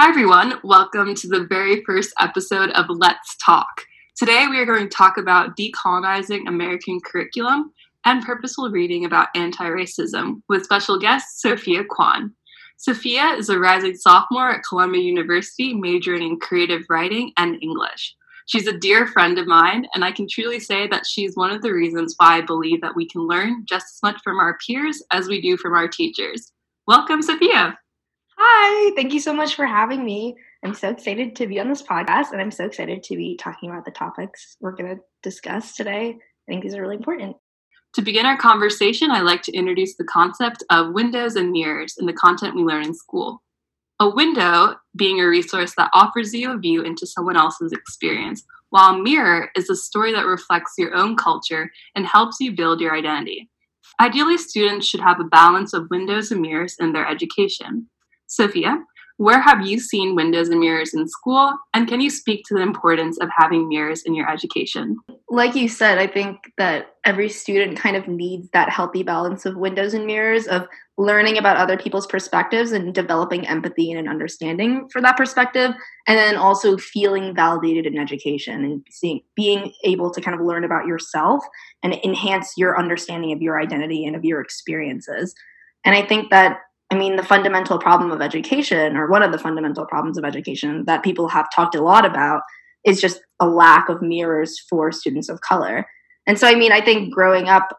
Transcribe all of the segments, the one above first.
Hi, everyone. Welcome to the very first episode of Let's Talk. Today, we are going to talk about decolonizing American curriculum and purposeful reading about anti racism with special guest Sofia Kwon. Sofia is a rising sophomore at Columbia University, majoring in creative writing and English. She's a dear friend of mine, and I can truly say that she's one of the reasons why I believe that we can learn just as much from our peers as we do from our teachers. Welcome, Sofia. Hi, thank you so much for having me. I'm so excited to be on this podcast, and I'm so excited to be talking about the topics we're going to discuss today. I think these are really important. To begin our conversation, I like to introduce the concept of windows and mirrors in the content we learn in school. A window being a resource that offers you a view into someone else's experience, while a mirror is a story that reflects your own culture and helps you build your identity. Ideally, students should have a balance of windows and mirrors in their education. Sofia, where have you seen windows and mirrors in school? And can you speak to the importance of having mirrors in your education? Like you said, I think that every student kind of needs that healthy balance of windows and mirrors, of learning about other people's perspectives and developing empathy and an understanding for that perspective, and then also feeling validated in education and seeing, being able to kind of learn about yourself and enhance your understanding of your identity and of your experiences. And I think that I mean, the fundamental problem of education, or one of the fundamental problems of education that people have talked a lot about, is just a lack of mirrors for students of color. And so, I mean, I think growing up,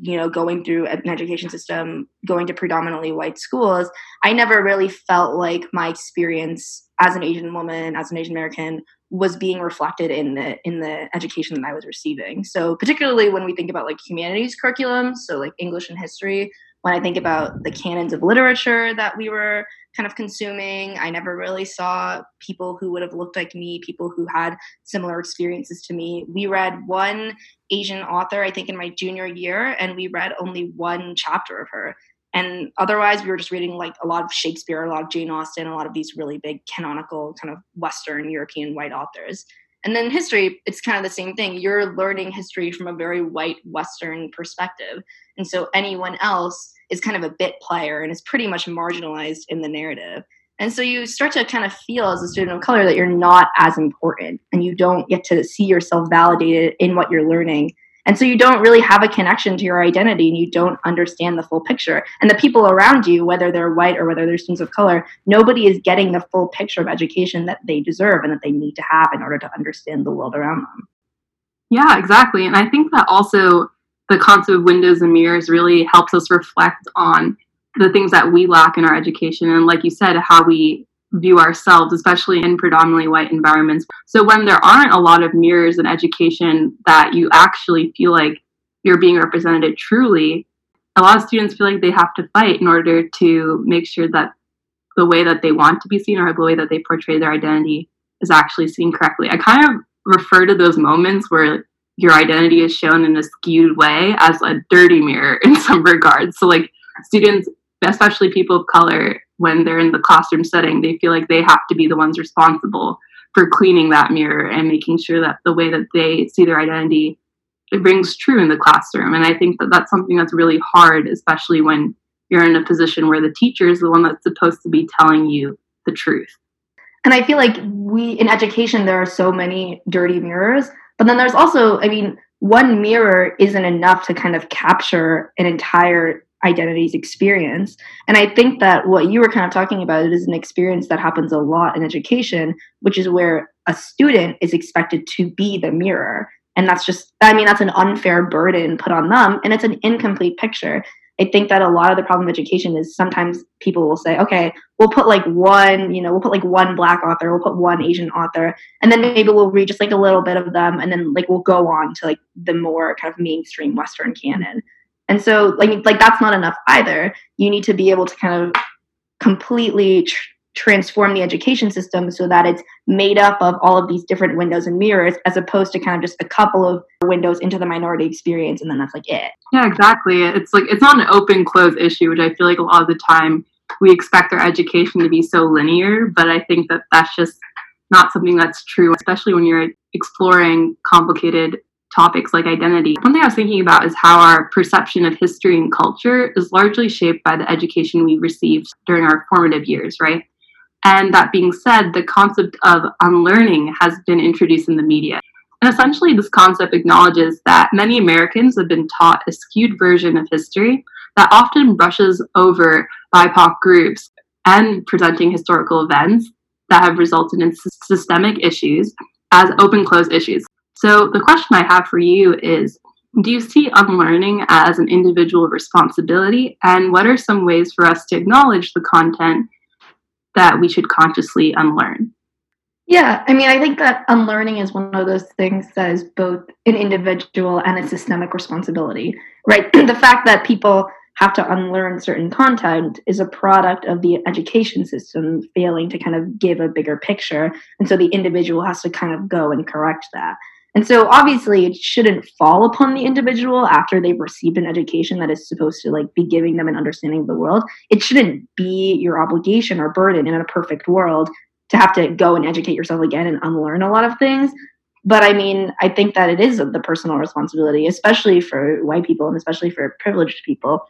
you know, going through an education system, going to predominantly white schools, I never really felt like my experience as an Asian woman, as an Asian American, was being reflected in the in the education that I was receiving. So, particularly when we think about like humanities curriculum, so like English and history, when I think about the canons of literature that we were kind of consuming, I never really saw people who would have looked like me, people who had similar experiences to me. We read one Asian author, I think, in my junior year, and we read only one chapter of her. And otherwise, we were just reading like a lot of Shakespeare, a lot of Jane Austen, a lot of these really big canonical kind of Western European white authors. And then history, it's kind of the same thing. You're learning history from a very white Western perspective. And so anyone else is kind of a bit player and is pretty much marginalized in the narrative. And so you start to kind of feel as a student of color that you're not as important and you don't get to see yourself validated in what you're learning. And so you don't really have a connection to your identity and you don't understand the full picture. And the people around you, whether they're white or whether they're students of color, nobody is getting the full picture of education that they deserve and that they need to have in order to understand the world around them. Yeah, exactly. And I think that also the concept of windows and mirrors really helps us reflect on the things that we lack in our education and like you said how we view ourselves especially in predominantly white environments so when there aren't a lot of mirrors in education that you actually feel like you're being represented truly a lot of students feel like they have to fight in order to make sure that the way that they want to be seen or the way that they portray their identity is actually seen correctly i kind of refer to those moments where your identity is shown in a skewed way as a dirty mirror in some regards. So, like, students, especially people of color, when they're in the classroom setting, they feel like they have to be the ones responsible for cleaning that mirror and making sure that the way that they see their identity it rings true in the classroom. And I think that that's something that's really hard, especially when you're in a position where the teacher is the one that's supposed to be telling you the truth. And I feel like we, in education, there are so many dirty mirrors but then there's also, I mean, one mirror isn't enough to kind of capture an entire identity's experience. And I think that what you were kind of talking about is an experience that happens a lot in education, which is where a student is expected to be the mirror. And that's just, I mean, that's an unfair burden put on them, and it's an incomplete picture. I think that a lot of the problem of education is sometimes people will say, okay, we'll put like one, you know, we'll put like one black author, we'll put one Asian author, and then maybe we'll read just like a little bit of them, and then like we'll go on to like the more kind of mainstream Western canon. And so like like that's not enough either. You need to be able to kind of completely tr- transform the education system so that it's made up of all of these different windows and mirrors as opposed to kind of just a couple of windows into the minority experience and then that's like it yeah exactly it's like it's not an open close issue which i feel like a lot of the time we expect our education to be so linear but i think that that's just not something that's true especially when you're exploring complicated topics like identity. One thing I was thinking about is how our perception of history and culture is largely shaped by the education we received during our formative years, right? And that being said, the concept of unlearning has been introduced in the media. And essentially, this concept acknowledges that many Americans have been taught a skewed version of history that often brushes over BIPOC groups and presenting historical events that have resulted in systemic issues as open closed issues. So, the question I have for you is Do you see unlearning as an individual responsibility? And what are some ways for us to acknowledge the content that we should consciously unlearn? Yeah, I mean, I think that unlearning is one of those things that is both an individual and a systemic responsibility, right? the fact that people have to unlearn certain content is a product of the education system failing to kind of give a bigger picture. And so the individual has to kind of go and correct that. And so obviously it shouldn't fall upon the individual after they've received an education that is supposed to like be giving them an understanding of the world. It shouldn't be your obligation or burden in a perfect world to have to go and educate yourself again and unlearn a lot of things. But I mean, I think that it is the personal responsibility, especially for white people and especially for privileged people,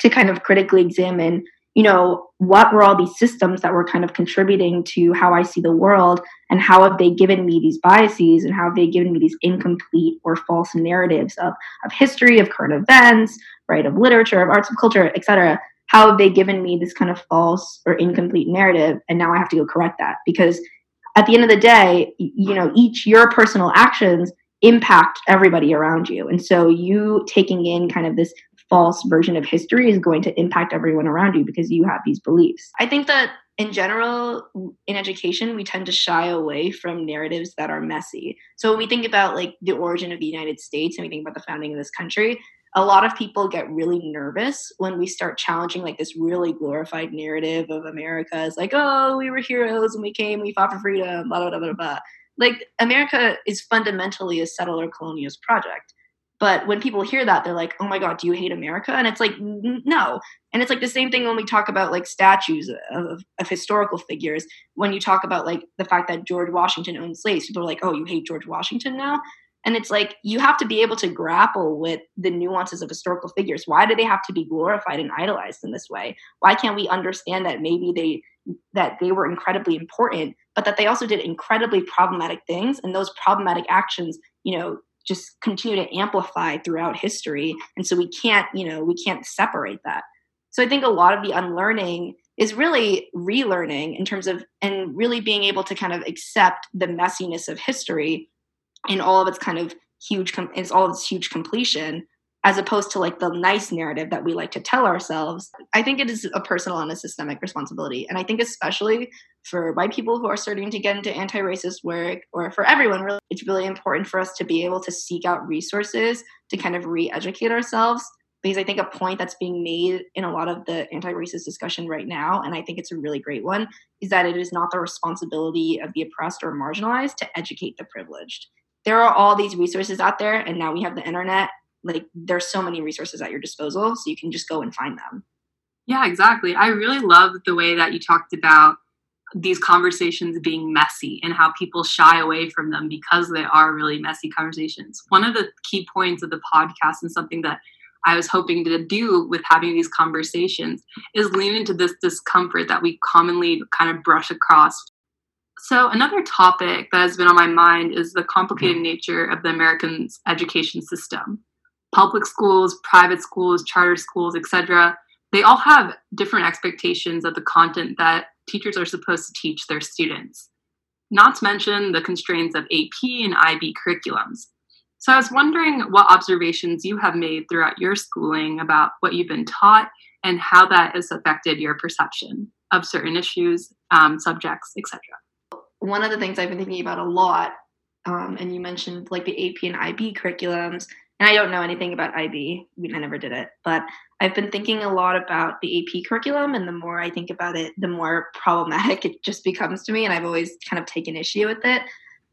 to kind of critically examine you know what were all these systems that were kind of contributing to how i see the world? And how have they given me these biases? And how have they given me these incomplete or false narratives of, of history of current events right of literature of arts of culture etc how have they given me this kind of false or incomplete narrative? And now i have to go correct that. Because at the end of the day you know each your personal actions impact everybody around you. And so you taking in kind of this false version of history is going to impact everyone around you because you have these beliefs. I think that in general in education we tend to shy away from narratives that are messy. So when we think about like the origin of the United States and we think about the founding of this country, a lot of people get really nervous when we start challenging like this really glorified narrative of America as like, oh, we were heroes and we came, we fought for freedom, blah blah blah blah blah. Like America is fundamentally a settler colonialist project. But when people hear that, they're like, oh my God, do you hate America? And it's like, no. And it's like the same thing when we talk about like statues of, of historical figures. When you talk about like the fact that George Washington owned slaves, people are like, oh, you hate George Washington now? And it's like you have to be able to grapple with the nuances of historical figures. Why do they have to be glorified and idolized in this way? Why can't we understand that maybe they that they were incredibly important, but that they also did incredibly problematic things, and those problematic actions, you know, just continue to amplify throughout history and so we can't you know we can't separate that so i think a lot of the unlearning is really relearning in terms of and really being able to kind of accept the messiness of history in all of its kind of huge it's all its huge completion as opposed to like the nice narrative that we like to tell ourselves. I think it is a personal and a systemic responsibility. And I think, especially for white people who are starting to get into anti racist work, or for everyone, really, it's really important for us to be able to seek out resources to kind of re educate ourselves. Because I think a point that's being made in a lot of the anti racist discussion right now, and I think it's a really great one, is that it is not the responsibility of the oppressed or marginalized to educate the privileged. There are all these resources out there, and now we have the internet like there's so many resources at your disposal so you can just go and find them yeah exactly i really love the way that you talked about these conversations being messy and how people shy away from them because they are really messy conversations one of the key points of the podcast and something that I was hoping to do with having these conversations is lean into this discomfort that we commonly kind of brush across. So, another topic that has been on my mind is the complicated mm-hmm. nature of the American education system public schools, private schools, charter schools, etc., they all have different expectations of the content that teachers are supposed to teach their students. Not to mention the constraints of AP and IB curriculums. So I was wondering what observations you have made throughout your schooling about what you've been taught and how that has affected your perception of certain issues, um, subjects, etc. One of the things I've been thinking about a lot, um, and you mentioned like the AP and IB curriculums, and I don't know anything about IB. I never did it, but I've been thinking a lot about the AP curriculum, and the more I think about it, the more problematic it just becomes to me, and I've always kind of taken issue with it.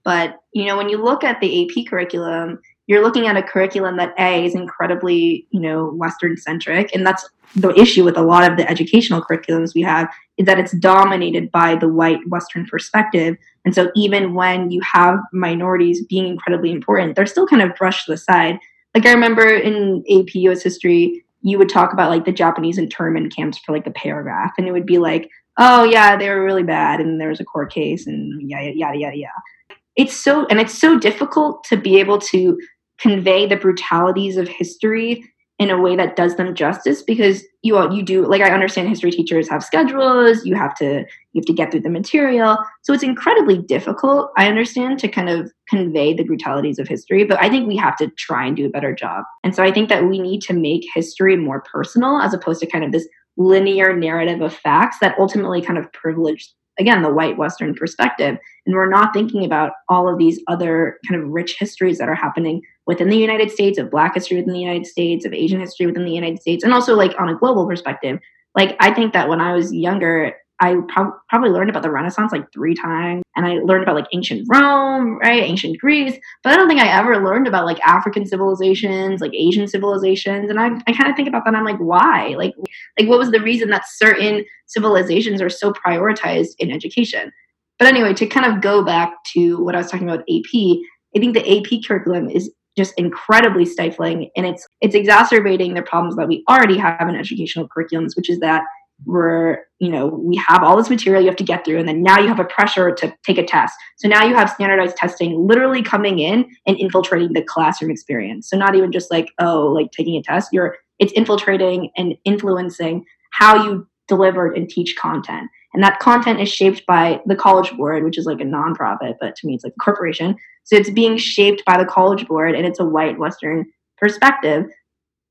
But you know, when you look at the AP curriculum, you're looking at a curriculum that A is incredibly, you know, Western centric, and that's the issue with a lot of the educational curriculums we have is that it's dominated by the white Western perspective. And so even when you have minorities being incredibly important, they're still kind of brushed aside like I remember in AP US history, you would talk about like the Japanese internment camps for like the paragraph, and it would be like, oh yeah, they were really bad, and there was a court case, and yada yada yada yada. It's so and it's so difficult to be able to convey the brutalities of history in a way that does them justice because you you do like I understand history teachers have schedules you have to you have to get through the material. So it's incredibly difficult I understand to kind of convey the brutalities of history but I think we have to try and do a better job. And so I think that we need to make history more personal as opposed to kind of this linear narrative of facts that ultimately kind of privilege again the white western perspective and we're not thinking about all of these other kind of rich histories that are happening within the united states of black history within the united states of asian history within the united states and also like on a global perspective. Like i think that when i was younger I pro- probably learned about the Renaissance like three times, and I learned about like ancient Rome, right, ancient Greece. But I don't think I ever learned about like African civilizations, like Asian civilizations. And I, I kind of think about that. I'm like, why? Like, like what was the reason that certain civilizations are so prioritized in education? But anyway, to kind of go back to what I was talking about AP, I think the AP curriculum is just incredibly stifling and it's it's exacerbating the problems that we already have in educational curriculums which is that where you know we have all this material you have to get through and then now you have a pressure to take a test. So now you have standardized testing literally coming in and infiltrating the classroom experience. So not even just like oh like taking a test. You're it's infiltrating and influencing how you delivered and teach content. And that content is shaped by the college board which is like a nonprofit but to me it's like a corporation. So it's being shaped by the college board and it's a white western perspective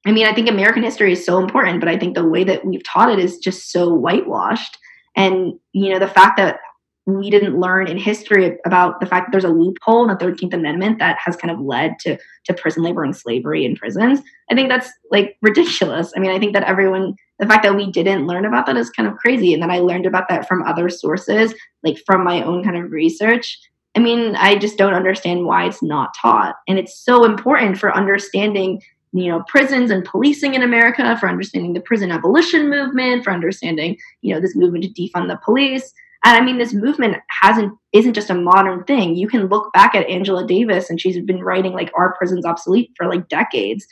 I mean, I think American history is so important, but I think the way that we've taught it is just so whitewashed. And, you know, the fact that we didn't learn in history about the fact that there's a loophole in the 13th Amendment that has kind of led to, to prison labor and slavery in prisons, I think that's like ridiculous. I mean, I think that everyone, the fact that we didn't learn about that is kind of crazy. And then I learned about that from other sources, like from my own kind of research. I mean, I just don't understand why it's not taught. And it's so important for understanding you know prisons and policing in america for understanding the prison abolition movement for understanding you know this movement to defund the police. And i mean this movement hasn't isn't just a modern thing. You can look back at angela davis and she's been writing like our prisons obsolete for like decades.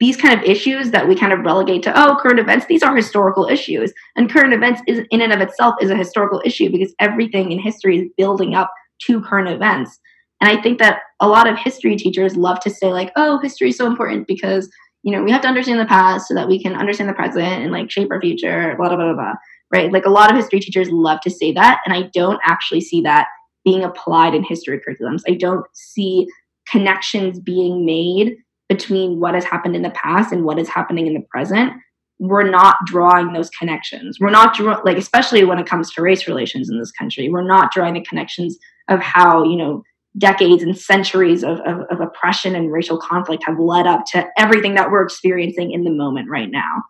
These kind of issues that we kind of relegate to oh current events these are historical issues. And current events is in and of itself is a historical issue because everything in history is building up to current events and I think that a lot of history teachers love to say, like, oh, history is so important because, you know, we have to understand the past so that we can understand the present and like shape our future, blah, blah, blah, blah. Right. Like a lot of history teachers love to say that. And I don't actually see that being applied in history curriculums. I don't see connections being made between what has happened in the past and what is happening in the present we're not drawing those connections. We're not draw- like, especially when it comes to race relations in this country, we're not drawing the connections of how you know decades and centuries of, of, of, oppression and racial conflict have led up to everything that we're experiencing in the moment right now.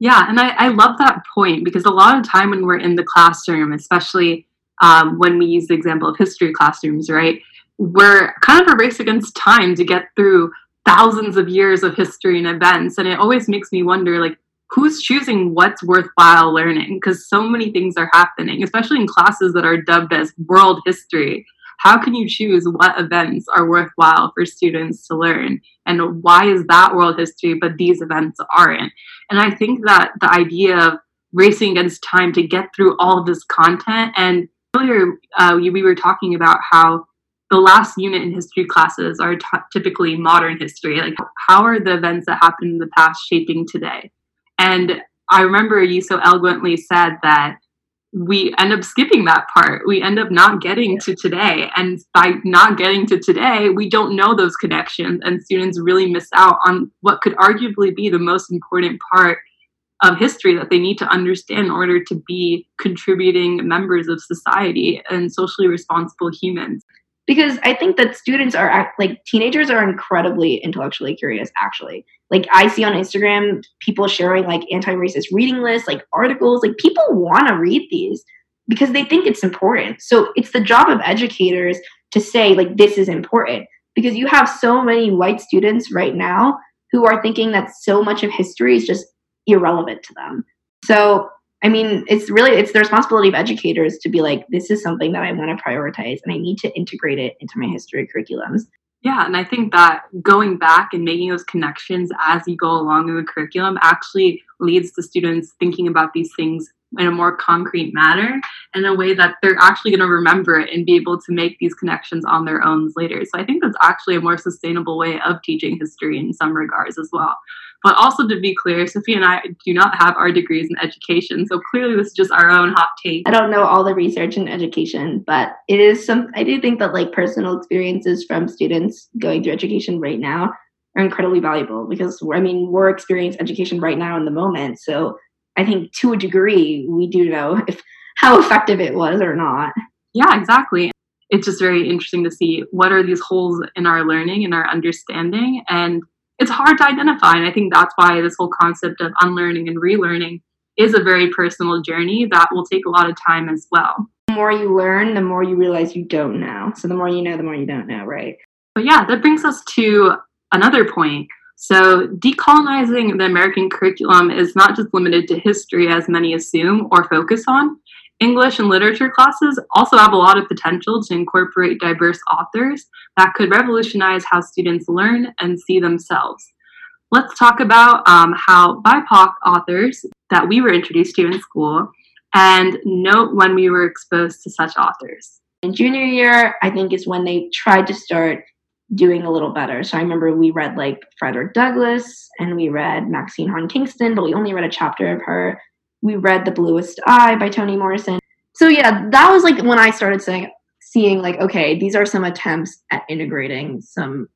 Yeah, and I, I love that point because a lot of time when we're in the classroom, especially um, when we use the example of history classrooms, right, we're kind of a race against time to get through thousands of years of history and events. And it always makes me wonder, like, who's choosing what's worthwhile learning? Because so many things are happening, especially in classes that are dubbed as world history how can you choose what events are worthwhile for students to learn? And why is that world history but these events aren't? And i think that the idea of racing against time to get through all this content and earlier uh, we were talking about how the last unit in history classes are t- typically modern history. Like how are the events that happened in the past shaping today? And i remember you so eloquently said that we end up skipping that part. We end up not getting to today. And by not getting to today, we don't know those connections, and students really miss out on what could arguably be the most important part of history that they need to understand in order to be contributing members of society and socially responsible humans because I think that students are like teenagers are incredibly intellectually curious actually. Like I see on Instagram people sharing like anti-racist reading lists, like articles, like people want to read these because they think it's important. So it's the job of educators to say like this is important because you have so many white students right now who are thinking that so much of history is just irrelevant to them. So I mean, it's really it's the responsibility of educators to be like, this is something that I want to prioritize, and I need to integrate it into my history curriculums. Yeah, and I think that going back and making those connections as you go along in the curriculum actually leads to students thinking about these things in a more concrete manner in a way that they're actually going to remember it and be able to make these connections on their own later. So I think that's actually a more sustainable way of teaching history in some regards as well. But also to be clear, Sophie and I do not have our degrees in education. So clearly this is just our own hot take. I don't know all the research in education, but it is some I do think that like personal experiences from students going through education right now are incredibly valuable because I mean we're experiencing education right now in the moment. So I think to a degree we do know if how effective it was or not. Yeah, exactly. It's just very interesting to see what are these holes in our learning and our understanding and it's hard to identify. And I think that's why this whole concept of unlearning and relearning is a very personal journey that will take a lot of time as well. The more you learn, the more you realize you don't know. So the more you know, the more you don't know, right? But yeah, that brings us to another point. So, decolonizing the American curriculum is not just limited to history, as many assume or focus on. English and literature classes also have a lot of potential to incorporate diverse authors that could revolutionize how students learn and see themselves. Let's talk about um, how BIPOC authors that we were introduced to in school and note when we were exposed to such authors. In junior year, I think is when they tried to start doing a little better. So I remember we read like Frederick Douglass and we read Maxine Hong Kingston, but we only read a chapter of her we read The Bluest Eye by Toni Morrison. So yeah, that was like when I started saying seeing like okay, these are some attempts at integrating some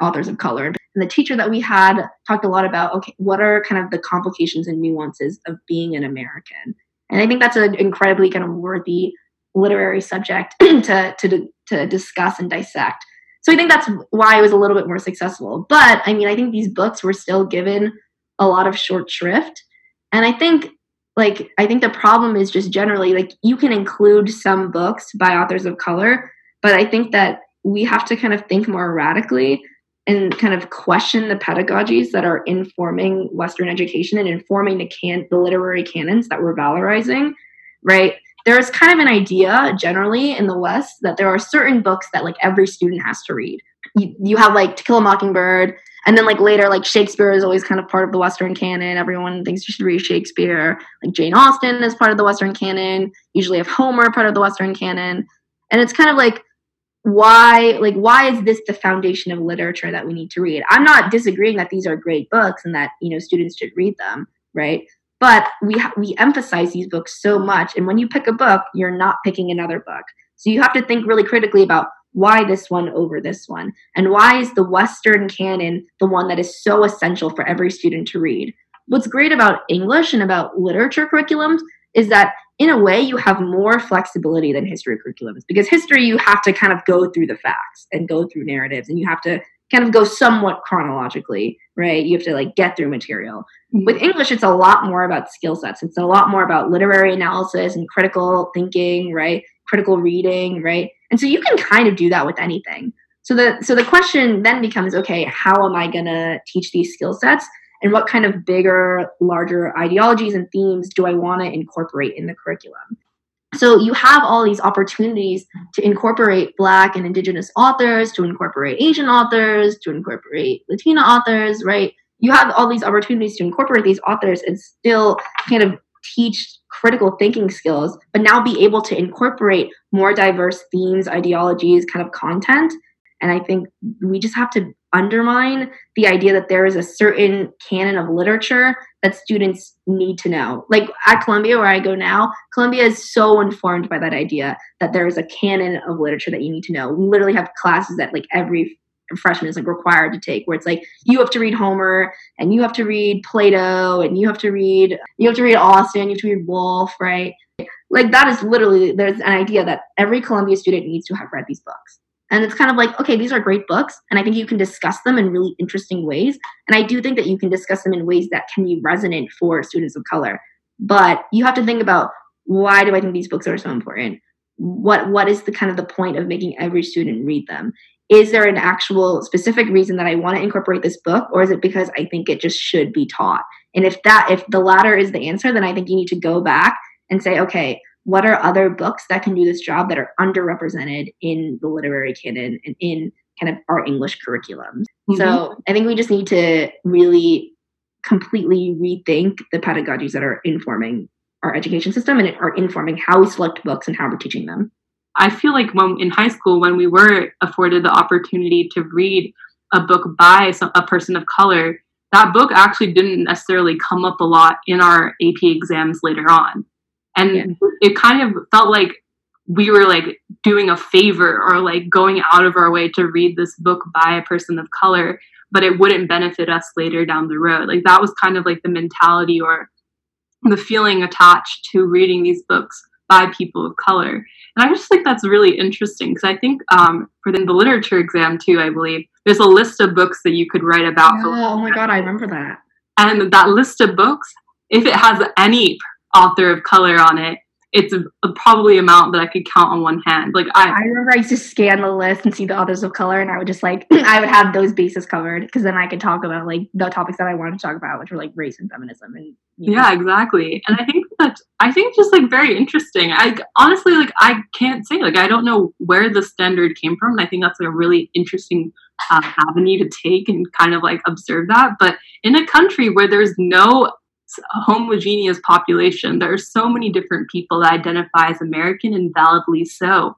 authors of color. And the teacher that we had talked a lot about okay, what are kind of the complications and nuances of being an American? And I think that's an incredibly kind of worthy literary subject to to to discuss and dissect. So I think that's why it was a little bit more successful. But I mean, I think these books were still given a lot of short shrift. And I think like i think the problem is just generally like you can include some books by authors of color but i think that we have to kind of think more radically and kind of question the pedagogies that are informing western education and informing the can the literary canons that we're valorizing right? There's kind of an idea generally in the west that there are certain books that like every student has to read. You, you have like to kill a mockingbird and then like later like shakespeare is always kind of part of the western canon. Everyone thinks you should read shakespeare. Like jane austen is part of the western canon. Usually have homer part of the western canon. And it's kind of like why like why is this the foundation of literature that we need to read? I'm not disagreeing that these are great books and that you know students should read them right? But we ha- we emphasize these books so much. And when you pick a book you're not picking another book. So you have to think really critically about why this one over this one? And why is the Western canon the one that is so essential for every student to read? What's great about English and about literature curriculums is that in a way you have more flexibility than history curriculums because history you have to kind of go through the facts and go through narratives and you have to kind of go somewhat chronologically right you have to like get through material mm-hmm. with english it's a lot more about skill sets it's a lot more about literary analysis and critical thinking right critical reading right and so you can kind of do that with anything. So the so the question then becomes okay, how am I going to teach these skill sets and what kind of bigger, larger ideologies and themes do I want to incorporate in the curriculum? So you have all these opportunities to incorporate black and indigenous authors, to incorporate Asian authors, to incorporate Latina authors, right? You have all these opportunities to incorporate these authors and still kind of teach critical thinking skills, but now be able to incorporate more diverse themes, ideologies, kind of content. And I think we just have to undermine the idea that there is a certain canon of literature that students need to know. Like at Columbia, where I go now, Columbia is so informed by that idea that there is a canon of literature that you need to know. We literally have classes that like every freshman is like required to take where it's like you have to read homer and you have to read plato and you have to read you have to read austen you have to read woolf right? Like that is literally there's an idea that every columbia student needs to have read these books. And it's kind of like okay these are great books and i think you can discuss them in really interesting ways and i do think that you can discuss them in ways that can be resonant for students of color. But you have to think about why do i think these books are so important? What what is the kind of the point of making every student read them is there an actual specific reason that I want to incorporate this book, or is it because I think it just should be taught? And if that, if the latter is the answer, then I think you need to go back and say, okay, what are other books that can do this job that are underrepresented in the literary canon and in kind of our English curriculum? Mm-hmm. So I think we just need to really completely rethink the pedagogies that are informing our education system and are informing how we select books and how we're teaching them. I feel like when in high school, when we were afforded the opportunity to read a book by a person of color, that book actually didn't necessarily come up a lot in our AP exams later on. And yeah. it kind of felt like we were like doing a favor or like going out of our way to read this book by a person of color, but it wouldn't benefit us later down the road. Like that was kind of like the mentality or the feeling attached to reading these books by people of color. And I just think that's really interesting because I think um, for the, the, literature exam too, I believe there's a list of books that you could write about. Yeah, oh my god, I remember that. And that list of books, if it has any author of color on it, it's a, a probably amount that I could count on one hand. Like I, I remember I used to scan the list and see the authors of color, and I would just like I would have those bases covered because then I could talk about like the topics that I wanted to talk about, which were like race and feminism and yeah, exactly. And I think that I think just like very interesting. I honestly like I can't say like I don't know where the standard came from, and I think that's like, a really interesting uh, avenue to take and kind of like observe that. But in a country where there's no homogeneous population. There are so many different people that identify as American and validly so.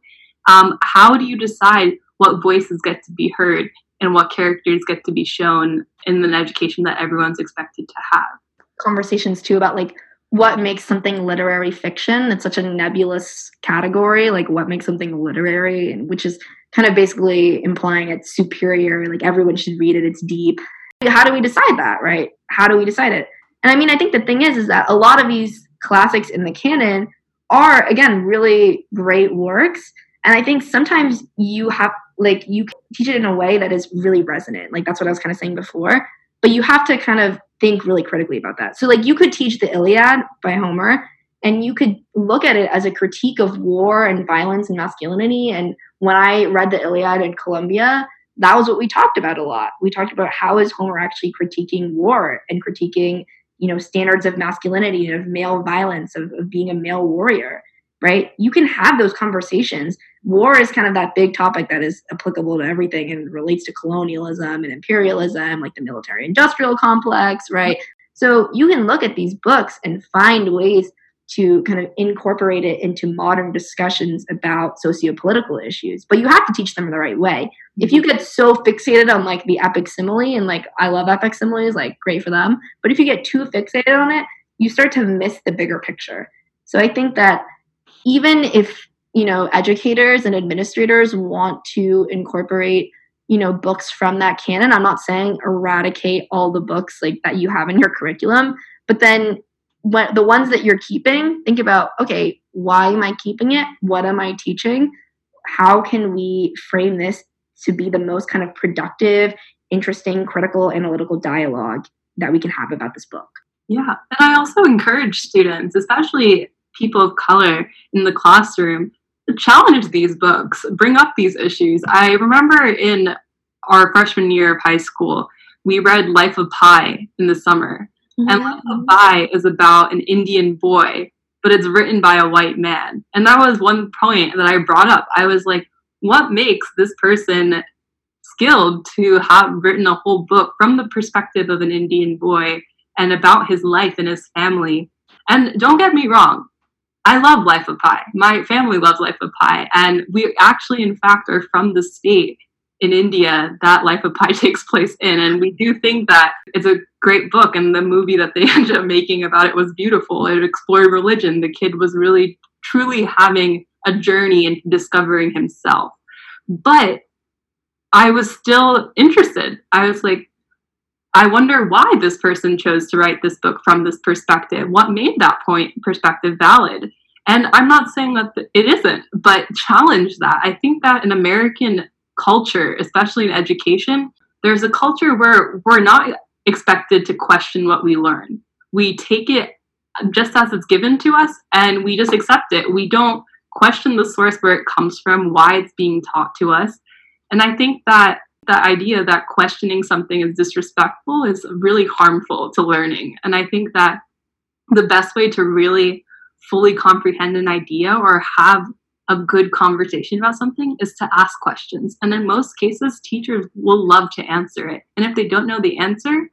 Um, how do you decide what voices get to be heard and what characters get to be shown in an education that everyone's expected to have? Conversations too about like what makes something literary fiction. It's such a nebulous category, like what makes something literary, which is kind of basically implying it's superior, like everyone should read it, it's deep. How do we decide that, right? How do we decide it? And I mean, I think the thing is, is that a lot of these classics in the canon are, again, really great works. And I think sometimes you have, like, you teach it in a way that is really resonant. Like, that's what I was kind of saying before. But you have to kind of think really critically about that. So, like, you could teach the Iliad by Homer, and you could look at it as a critique of war and violence and masculinity. And when I read the Iliad in Columbia, that was what we talked about a lot. We talked about how is Homer actually critiquing war and critiquing you know standards of masculinity of male violence of, of being a male warrior right? You can have those conversations. War is kind of that big topic that is applicable to everything and relates to colonialism and imperialism like the military industrial complex right? So you can look at these books and find ways to kind of incorporate it into modern discussions about socio-political issues but you have to teach them the right way. If you mm-hmm. get so fixated on like the epic simile and like i love epic similes like great for them but if you get too fixated on it you start to miss the bigger picture. So i think that even if you know educators and administrators want to incorporate you know books from that canon i'm not saying eradicate all the books like that you have in your curriculum but then what the ones that you're keeping, think about okay, why am I keeping it? What am I teaching? How can we frame this to be the most kind of productive, interesting, critical, analytical dialogue that we can have about this book? Yeah. And I also encourage students, especially people of color in the classroom, to challenge these books, bring up these issues. I remember in our freshman year of high school, we read Life of Pi in the summer. Mm-hmm. And Life of Pi is about an Indian boy, but it's written by a white man. And that was one point that I brought up. I was like, what makes this person skilled to have written a whole book from the perspective of an Indian boy and about his life and his family? And don't get me wrong, I love Life of Pi. My family loves Life of Pi. And we actually, in fact, are from the state in India that Life of Pi takes place in. And we do think that it's a great book. And the movie that they ended up making about it was beautiful. It explored religion. The kid was really, truly having a journey into discovering himself. But I was still interested. I was like, I wonder why this person chose to write this book from this perspective. What made that point perspective valid? And I'm not saying that it isn't, but challenge that. I think that an American culture, especially in education, there's a culture where we're not expected to question what we learn. We take it just as it's given to us and we just accept it. We don't question the source where it comes from, why it's being taught to us. And I think that the idea that questioning something is disrespectful is really harmful to learning. And I think that the best way to really fully comprehend an idea or have a good conversation about something is to ask questions. And in most cases, teachers will love to answer it. And if they don't know the answer,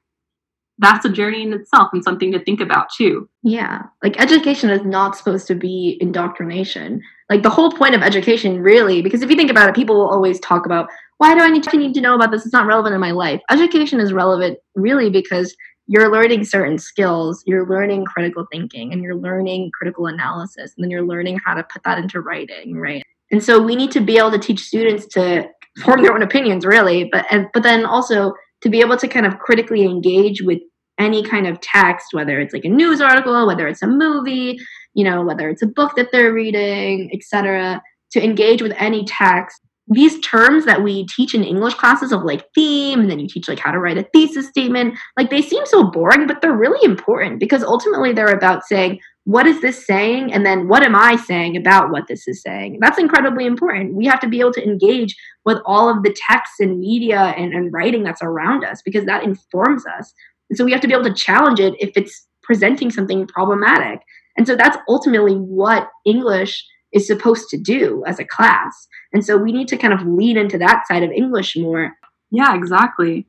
that's a journey in itself and something to think about too. Yeah. Like education is not supposed to be indoctrination. Like the whole point of education really because if you think about it people will always talk about why do I need to, need to know about this? It's not relevant in my life. Education is relevant really because you're learning certain skills, you're learning critical thinking and you're learning critical analysis and then you're learning how to put that into writing, right? And so we need to be able to teach students to form their own opinions really, but and, but then also to be able to kind of critically engage with any kind of text, whether it's like a news article, whether it's a movie, you know, whether it's a book that they're reading, etc., to engage with any text. These terms that we teach in English classes of like theme, and then you teach like how to write a thesis statement, like they seem so boring, but they're really important because ultimately they're about saying, what is this saying? And then what am I saying about what this is saying? That's incredibly important. We have to be able to engage with all of the texts and media and, and writing that's around us because that informs us. And so we have to be able to challenge it if it's presenting something problematic. And so that's ultimately what English is supposed to do as a class. And so we need to kind of lean into that side of English more. Yeah, exactly.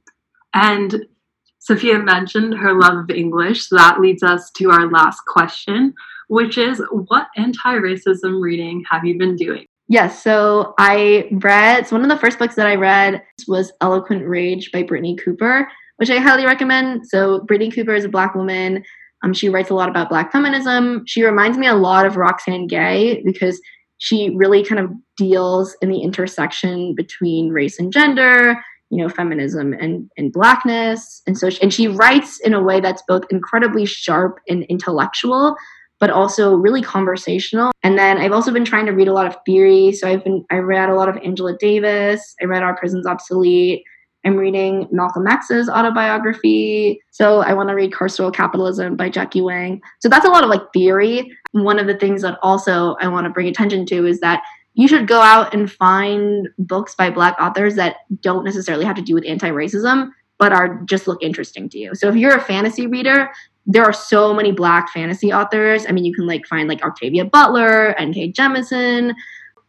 And Sofia mentioned her love of English, so that leads us to our last question, which is what anti racism reading have you been doing? Yes, so I read, so one of the first books that I read was Eloquent Rage by Brittney Cooper, which I highly recommend. So, Brittney Cooper is a black woman. Um, she writes a lot about black feminism. She reminds me a lot of Roxane Gay because she really kind of deals in the intersection between race and gender you know feminism and and blackness. And so she, and she writes in a way that's both incredibly sharp and intellectual but also really conversational. And then i've also been trying to read a lot of theory. So i've been i read a lot of angela davis. I read our prisons obsolete i'm reading malcolm x's autobiography. So i want to read carceral capitalism by jackie wang. So that's a lot of like theory. One of the things that also i want to bring attention to is that you should go out and find books by black authors that don't necessarily have to do with anti-racism but are just look interesting to you. So if you're a fantasy reader there are so many black fantasy authors. I mean you can like find like octavia butler N.K. Jemisin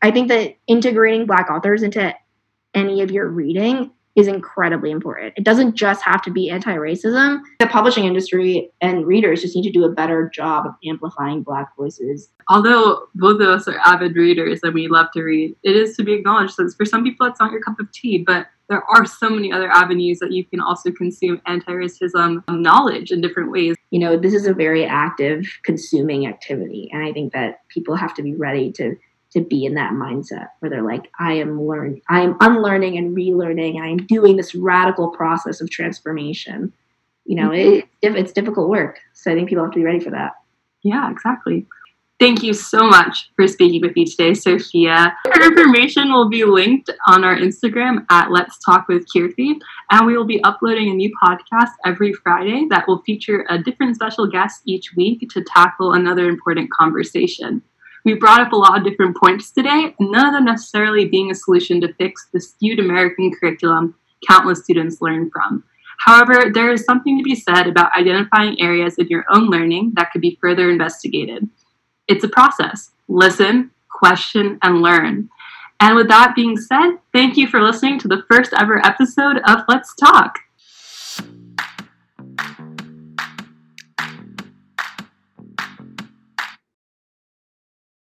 i think that integrating black authors into any of your reading is incredibly important. It doesn't just have to be anti racism. The publishing industry and readers just need to do a better job of amplifying Black voices. Although both of us are avid readers and we love to read, it is to be acknowledged that for some people it's not your cup of tea, but there are so many other avenues that you can also consume anti racism knowledge in different ways. You know, this is a very active consuming activity, and I think that people have to be ready to to be in that mindset where they're like, I am learning, I am unlearning and relearning, and I'm doing this radical process of transformation. You know, mm-hmm. it, it's difficult work. So I think people have to be ready for that. Yeah, exactly. Thank you so much for speaking with me today, Sofia. Her information will be linked on our Instagram at Let's Talk with Keerthi, and we will be uploading a new podcast every Friday that will feature a different special guest each week to tackle another important conversation. We brought up a lot of different points today, none of them necessarily being a solution to fix the skewed American curriculum countless students learn from. However, there is something to be said about identifying areas in your own learning that could be further investigated. It's a process. Listen, question, and learn. And with that being said, thank you for listening to the first ever episode of Let's Talk.